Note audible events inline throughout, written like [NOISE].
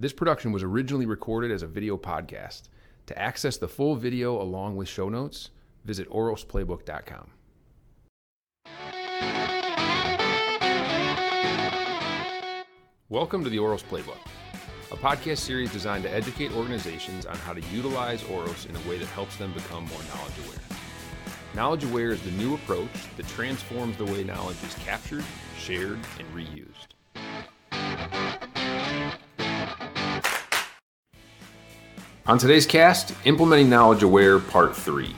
This production was originally recorded as a video podcast. To access the full video along with show notes, visit aurosplaybook.com. Welcome to the Auros Playbook, a podcast series designed to educate organizations on how to utilize Auros in a way that helps them become more knowledge aware. Knowledge aware is the new approach that transforms the way knowledge is captured, shared, and reused. On today's cast, Implementing Knowledge Aware Part 3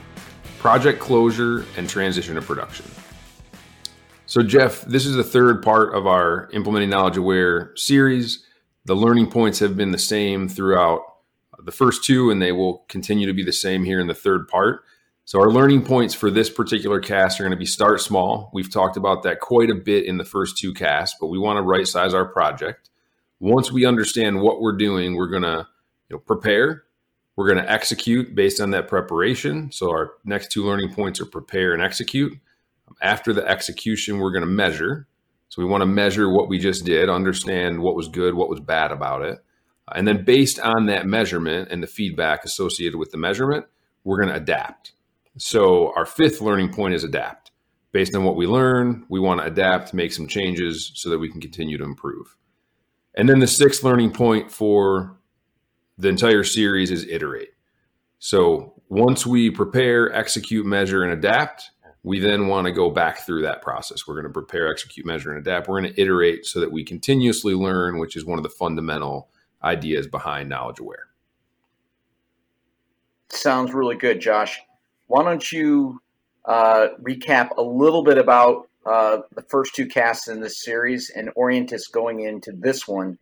Project Closure and Transition to Production. So, Jeff, this is the third part of our Implementing Knowledge Aware series. The learning points have been the same throughout the first two, and they will continue to be the same here in the third part. So, our learning points for this particular cast are going to be start small. We've talked about that quite a bit in the first two casts, but we want to right size our project. Once we understand what we're doing, we're going to you know, prepare, we're going to execute based on that preparation. So our next two learning points are prepare and execute. After the execution, we're going to measure. So we want to measure what we just did, understand what was good, what was bad about it. And then based on that measurement and the feedback associated with the measurement, we're going to adapt. So our fifth learning point is adapt. Based on what we learn, we want to adapt, make some changes so that we can continue to improve. And then the sixth learning point for the entire series is iterate. So once we prepare, execute, measure, and adapt, we then want to go back through that process. We're going to prepare, execute, measure, and adapt. We're going to iterate so that we continuously learn, which is one of the fundamental ideas behind knowledge aware. Sounds really good, Josh. Why don't you uh, recap a little bit about uh, the first two casts in this series and orient us going into this one,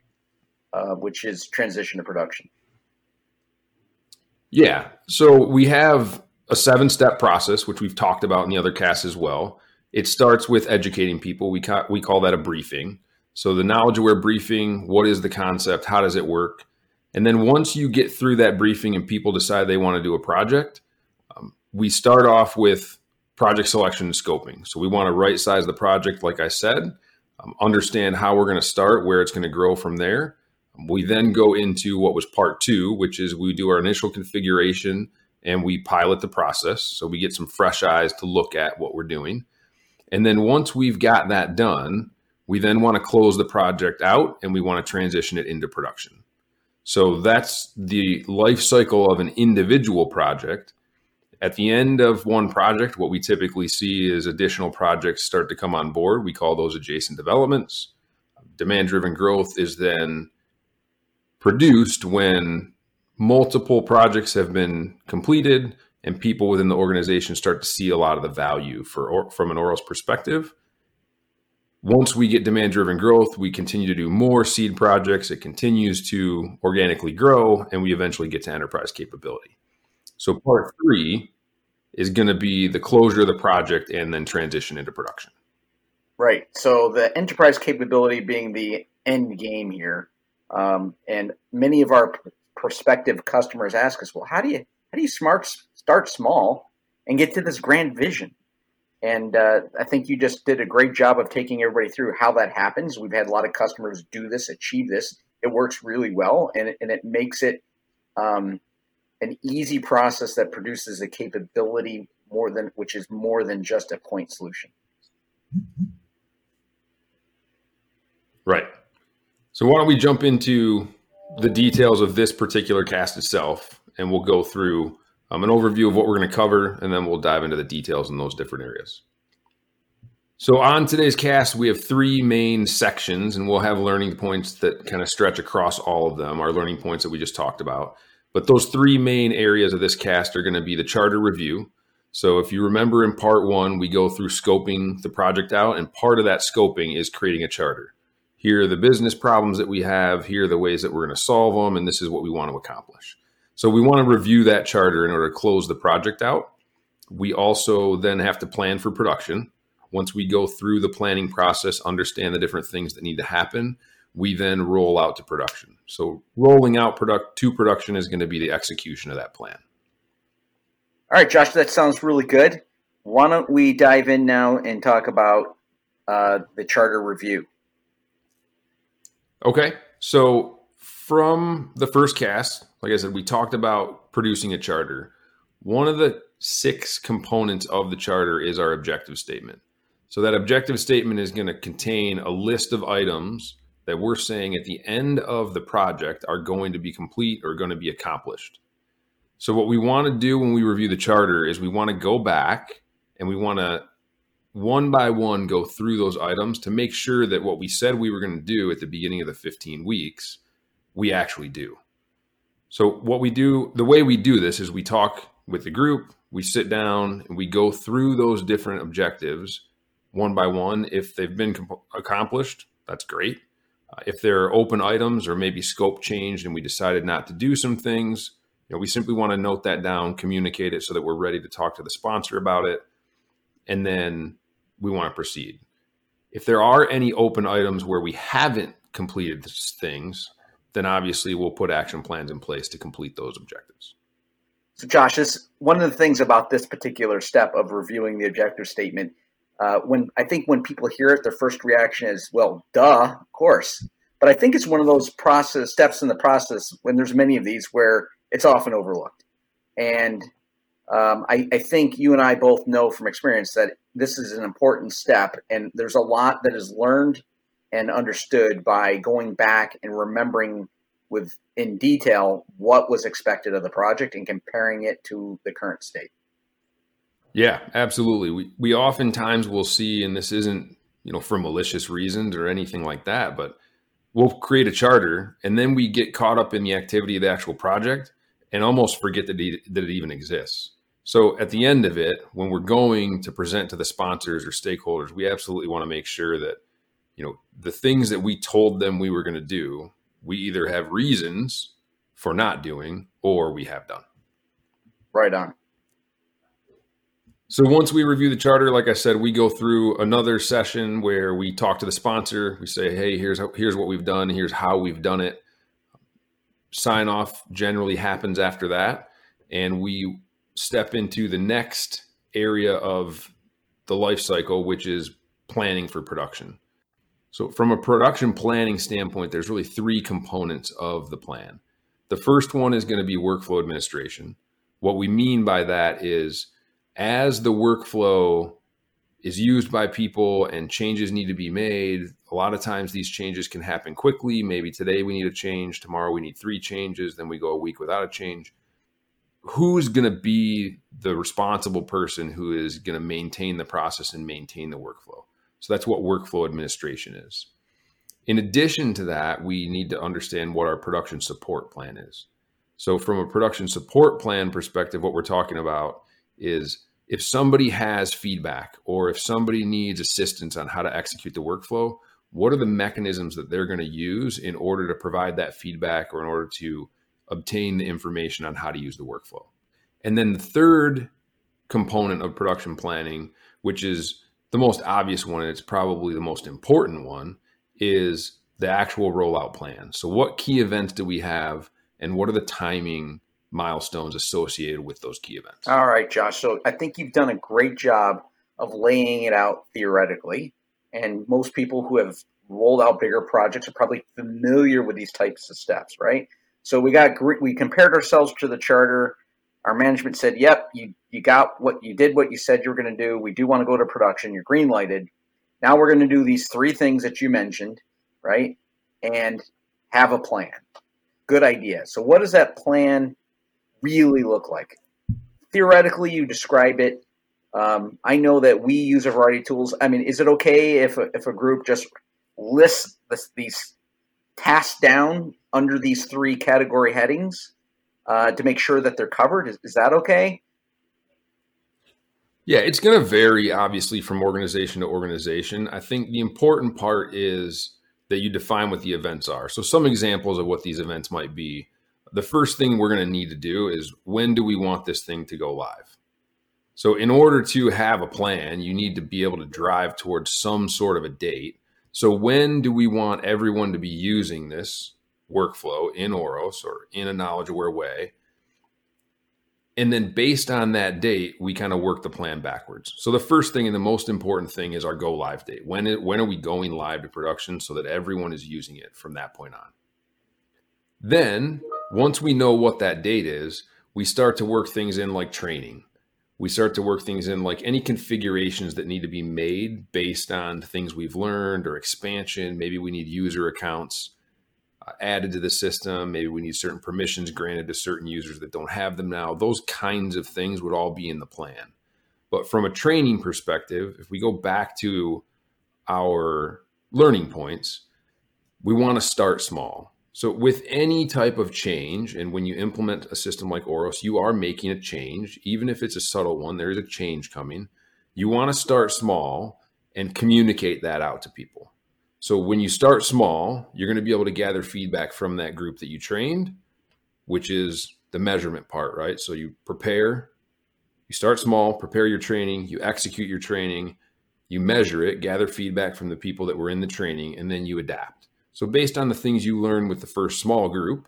uh, which is transition to production? Yeah. So we have a seven step process, which we've talked about in the other casts as well. It starts with educating people. We, ca- we call that a briefing. So the knowledge aware briefing what is the concept? How does it work? And then once you get through that briefing and people decide they want to do a project, um, we start off with project selection and scoping. So we want to right size the project, like I said, um, understand how we're going to start, where it's going to grow from there, we then go into what was part two, which is we do our initial configuration and we pilot the process. So we get some fresh eyes to look at what we're doing. And then once we've got that done, we then want to close the project out and we want to transition it into production. So that's the life cycle of an individual project. At the end of one project, what we typically see is additional projects start to come on board. We call those adjacent developments. Demand driven growth is then produced when multiple projects have been completed and people within the organization start to see a lot of the value for from an Auros perspective. Once we get demand driven growth, we continue to do more seed projects. It continues to organically grow, and we eventually get to enterprise capability. So, part three is going to be the closure of the project and then transition into production. Right. So, the enterprise capability being the end game here. Um, and many of our prospective customers ask us, well, how do you how do you smart start small and get to this grand vision? And uh, I think you just did a great job of taking everybody through how that happens. We've had a lot of customers do this, achieve this. It works really well, and it, and it makes it um, an easy process that produces a capability more than which is more than just a point solution. Right. So why don't we jump into the details of this particular cast itself, and we'll go through um, an overview of what we're going to cover, and then we'll dive into the details in those different areas. So on today's cast, we have three main sections, and we'll have learning points that kind of stretch across all of them. Our learning points that we just talked about. But those three main areas of this cast are going to be the charter review. So if you remember in part one, we go through scoping the project out, and part of that scoping is creating a charter here are the business problems that we have, here are the ways that we're going to solve them, and this is what we want to accomplish. So we want to review that charter in order to close the project out. We also then have to plan for production. Once we go through the planning process, understand the different things that need to happen, we then roll out to production. So rolling out product to production is going to be the execution of that plan. All right, Josh, that sounds really good. Why don't we dive in now and talk about uh, the charter review? Okay. So from the first cast, like I said, we talked about producing a charter. One of the six components of the charter is our objective statement. So that objective statement is going to contain a list of items that we're saying at the end of the project are going to be complete or going to be accomplished. So what we want to do when we review the charter is we want to go back and we want to one by one go through those items to make sure that what we said we were going to do at the beginning of the 15 weeks we actually do. So what we do, the way we do this is we talk with the group, we sit down and we go through those different objectives one by one. If they've been comp- accomplished, that's great. Uh, if there are open items or maybe scope changed and we decided not to do some things, you know, we simply want to note that down, communicate it so that we're ready to talk to the sponsor about it, and then we want to proceed. If there are any open items where we haven't completed things, then obviously we'll put action plans in place to complete those objectives. So, Josh, this one of the things about this particular step of reviewing the objective statement. Uh, when I think when people hear it, their first reaction is, "Well, duh, of course." But I think it's one of those process steps in the process when there's many of these where it's often overlooked. And um, I, I, think you and I both know from experience that this is an important step, and there's a lot that is learned and understood by going back and remembering with in detail what was expected of the project and comparing it to the current state. Yeah, absolutely. We we oftentimes will see, and this isn't you know for malicious reasons or anything like that, but we'll create a charter and then we get caught up in the activity of the actual project and almost forget that it, that it even exists. So at the end of it, when we're going to present to the sponsors or stakeholders, we absolutely want to make sure that you know the things that we told them we were going to do we either have reasons for not doing or we have done. Right on. So once we review the charter like i said we go through another session where we talk to the sponsor. We say hey here's how, here's what we've done. Here's how we've done it. Sign off generally happens after that and we step into the next area of the life cycle which is planning for production so, from a production planning standpoint, there's really three components of the plan. The first one is going to be workflow administration. What we mean by that is as the workflow is used by people and changes need to be made, a lot of times these changes can happen quickly. Maybe today we need a change, tomorrow we need three changes, then we go a week without a change. Who's going to be the responsible person who is going to maintain the process and maintain the workflow? So that's what workflow administration is. In addition to that, we need to understand what our production support plan is. So, from a production support plan perspective, what we're talking about is if somebody has feedback or if somebody needs assistance on how to execute the workflow, what are the mechanisms that they're going to use in order to provide that feedback or in order to obtain the information on how to use the workflow? And then the third component of production planning, which is the most obvious one, and it's probably the most important one, is the actual rollout plan. So, what key events do we have, and what are the timing milestones associated with those key events? All right, Josh. So, I think you've done a great job of laying it out theoretically. And most people who have rolled out bigger projects are probably familiar with these types of steps, right? So, we got we compared ourselves to the charter our management said, "Yep, you you got what you did what you said you were going to do. We do want to go to production. You're green lighted. Now we're going to do these three things that you mentioned, right? And have a plan. Good idea. So what does that plan really look like? Theoretically, you describe it. Um, I know that we use a variety of tools. I mean, is it okay if a, if a group just lists this, these tasks down under these three category headings? uh, to make sure that they're covered. Is, is that okay? Yeah, it's going to vary obviously from organization to organization. I think the important part is that you define what the events are. So, some examples of what these events might be. The first thing we're going to need to do is when do we want this thing to go live? So, in order to have a plan, you need to be able to drive towards some sort of a date. So, when do we want everyone to be using this? workflow in Auros or in a knowledge aware way. And then based on that date, we kind of work the plan backwards. So the first thing and the most important thing is our go live date. When it, when are we going live to production so that everyone is using it from that point on? Then, once we know what that date is, we start to work things in like training. We start to work things in like any configurations that need to be made based on things we've learned or expansion. Maybe we need user accounts uh, added to the system. Maybe we need certain permissions granted to certain users that don't have them now. Those kinds of things would all be in the plan. But from a training perspective, if we go back to our learning points, we want to start small. So, with any type of change, and when you implement a system like Auros, you are making a change, even if it's a subtle one, there is a change coming. You want to start small and communicate that out to people. So, when you start small, you're going to be able to gather feedback from that group that you trained, which is the measurement part, right? So, you prepare, you start small, prepare your training, you execute your training, you measure it, gather feedback from the people that were in the training, and then you adapt. So, based on the things you learn with the first small group,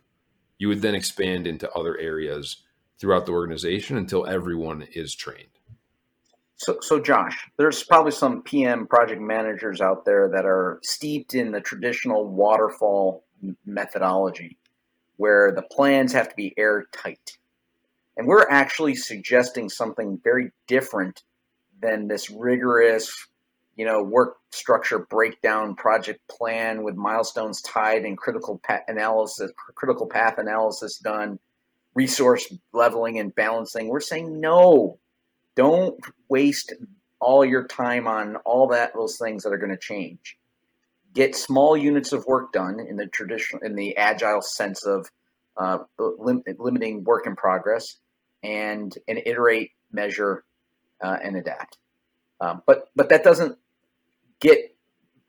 you would then expand into other areas throughout the organization until everyone is trained. So, so Josh, there's probably some PM project managers out there that are steeped in the traditional waterfall methodology where the plans have to be airtight. And we're actually suggesting something very different than this rigorous you know, work structure breakdown project plan with milestones tied and critical path analysis, critical path analysis done, resource leveling and balancing. We're saying no, don't waste all your time on all that those things that are going to change. Get small units of work done in the traditional, in the agile sense of uh, lim- limiting work in progress, and and iterate, measure, uh, and adapt. Um, but but that doesn't get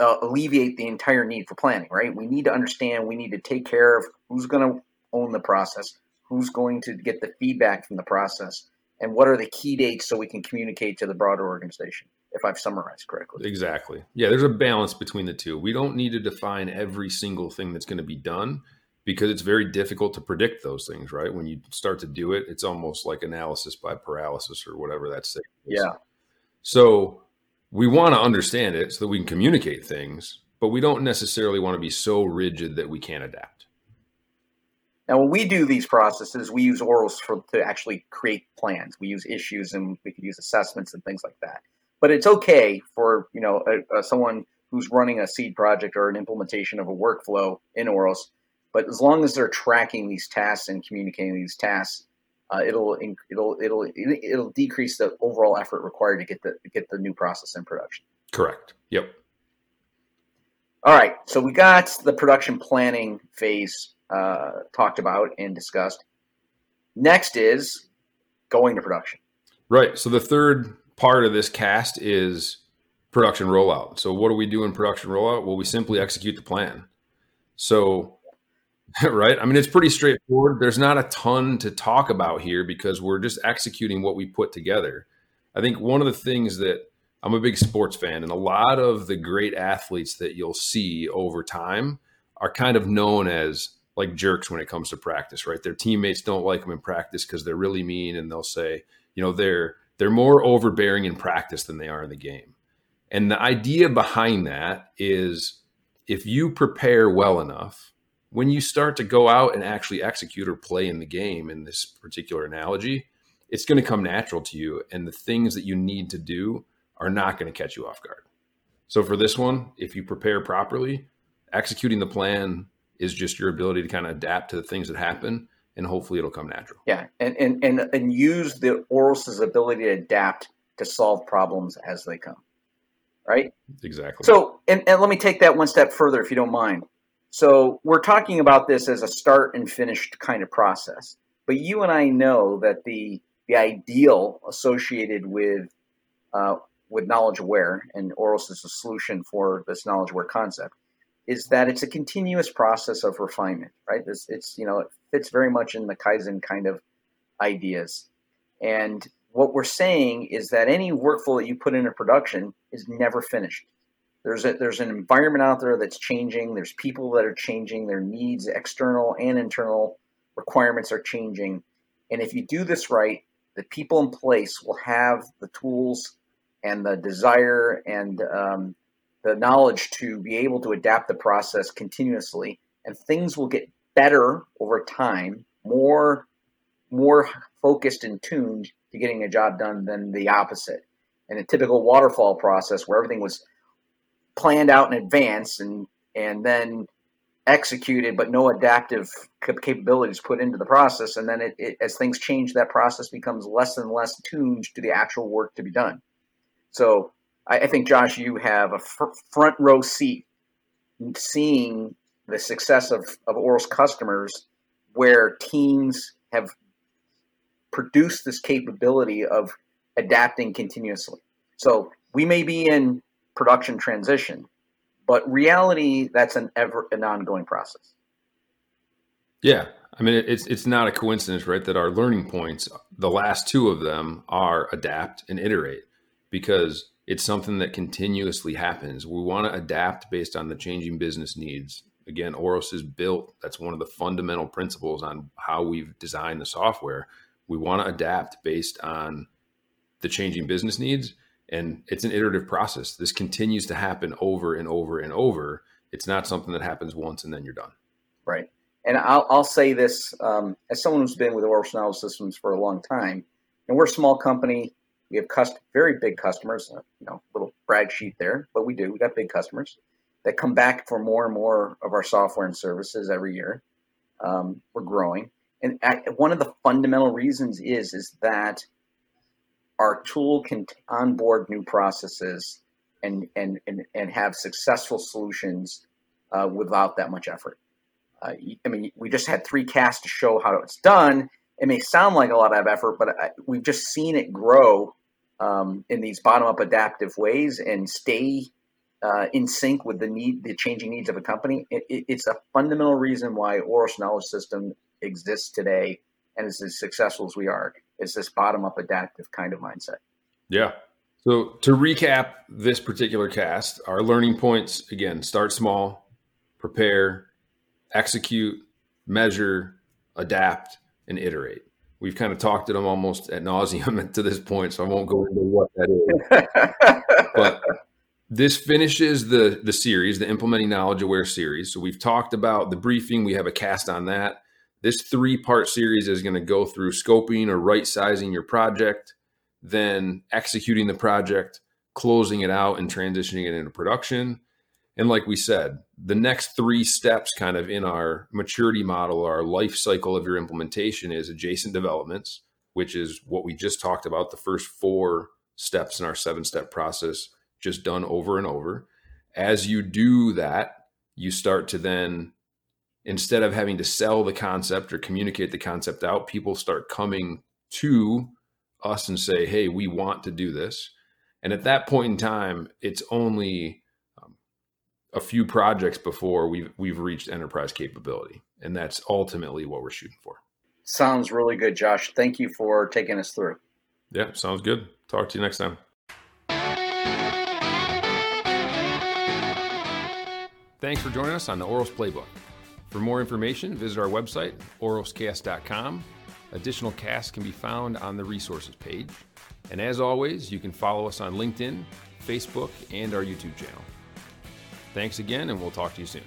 uh, alleviate the entire need for planning, right? We need to understand, we need to take care of who's going to own the process, who's going to get the feedback from the process, and what are the key dates so we can communicate to the broader organization, if I've summarized correctly. Exactly. Yeah, there's a balance between the two. We don't need to define every single thing that's going to be done because it's very difficult to predict those things, right? When you start to do it, it's almost like analysis by paralysis or whatever that's. Saying. Yeah. So we want to understand it so that we can communicate things, but we don't necessarily want to be so rigid that we can't adapt. Now, when we do these processes, we use Auros for, to actually create plans. We use issues and we can use assessments and things like that. But it's okay for you know a, a, someone who's running a seed project or an implementation of a workflow in Auros. But as long as they're tracking these tasks and communicating these tasks, uh, it'll it'll it'll it'll decrease the overall effort required to get the get the new process in production. Correct. Yep. All right. So we got the production planning phase uh, talked about and discussed. Next is going to production. Right. So the third part of this cast is production rollout. So what do we do in production rollout? Well, we simply execute the plan. So [LAUGHS] right? I mean, it's pretty straightforward. There's not a ton to talk about here because we're just executing what we put together. I think one of the things that I'm a big sports fan, and a lot of the great athletes that you'll see over time are kind of known as like jerks when it comes to practice, right? Their teammates don't like them in practice because they're really mean, and they'll say, you know, they're they're more overbearing in practice than they are in the game. And the idea behind that is if you prepare well enough when you start to go out and actually execute or play in the game in this particular analogy, it's going to come natural to you. And the things that you need to do are not going to catch you off guard. So for this one, if you prepare properly, executing the plan is just your ability to kind of adapt to the things that happen and hopefully it'll come natural. Yeah. And and and, and use the Auros's ability to adapt to solve problems as they come. Right? Exactly. So and, and let me take that one step further if you don't mind. So we're talking about this as a start and finished kind of process. But you and I know that the the ideal associated with uh, with knowledge aware and Auros is a solution for this knowledge aware concept is that it's a continuous process of refinement, right? It's, it's you know it fits very much in the Kaizen kind of ideas. And what we're saying is that any workflow that you put into production is never finished. There's a, there's an environment out there that's changing. There's people that are changing. Their needs, external and internal requirements are changing. And if you do this right, the people in place will have the tools and the desire and um, the knowledge to be able to adapt the process continuously, and things will get better over time, more more focused and tuned to getting a job done than the opposite. In a typical waterfall process where everything was planned out in advance and and then executed, but no adaptive capabilities put into the process, and then it, it, as things change, that process becomes less and less tuned to the actual work to be done. So I, I think Josh, you have a fr- front row seat seeing the success of, of Oral's customers where teams have produced this capability of adapting continuously. So we may be in production transition, but reality that's an ever an ongoing process. Yeah, I mean it's it's not a coincidence, right? That our learning points, the last two of them, are adapt and iterate, because it's something that continuously happens. We want to adapt based on the changing business needs. Again, Auros is built. That's one of the fundamental principles on how we've designed the software. We want to adapt based on the changing business needs, and it's an iterative process. This continues to happen over and over and over. It's not something that happens once and then you're done. Right. And I'll, I'll say this um, as someone who's been with Knowledge Systems for a long time, and we're a small company we have cust- very big customers, uh, you know, little brag sheet there, but we do. We got big customers that come back for more and more of our software and services every year. Um, we're growing, and at, one of the fundamental reasons is is that our tool can onboard new processes and and and, and have successful solutions uh, without that much effort. Uh, I mean, we just had three casts to show how it's done. It may sound like a lot of effort, but I, we've just seen it grow um, in these bottom up adaptive ways and stay uh, in sync with the need, the changing needs of a company. It, it, it's a fundamental reason why Auros Knowledge System exists today and is as successful as we are. It's this bottom up adaptive kind of mindset. Yeah. So to recap this particular cast, our learning points again start small, prepare, execute, measure, adapt, and iterate we've kind of talked to them almost at nauseum [LAUGHS] to this point, so I won't go into what that is. [LAUGHS] but this finishes the the series, the implementing knowledge aware series. So we've talked about the briefing. We have a cast on that. This three part series is going to go through scoping or right sizing your project, then executing the project, closing it out, and transitioning it into production. And like we said, the next three steps kind of in our maturity model, our life cycle of your implementation is adjacent developments, which is what we just talked about, the first four steps in our seven step process, just done over and over. As you do that, you start to then, instead of having to sell the concept or communicate the concept out, people start coming to us and say, Hey, we want to do this. And at that point in time, it's only um, a few projects before we've we've reached enterprise capability, and that's ultimately what we're shooting for. Sounds really good, Josh. Thank you for taking us through. Yeah, sounds good. Talk to you next time. Thanks for joining us on the Auros Playbook. For more information, visit our website, aurosks.com. Additional casts can be found on the resources page. And as always, you can follow us on LinkedIn, Facebook, and our YouTube channel. Thanks again, and we'll talk to you soon.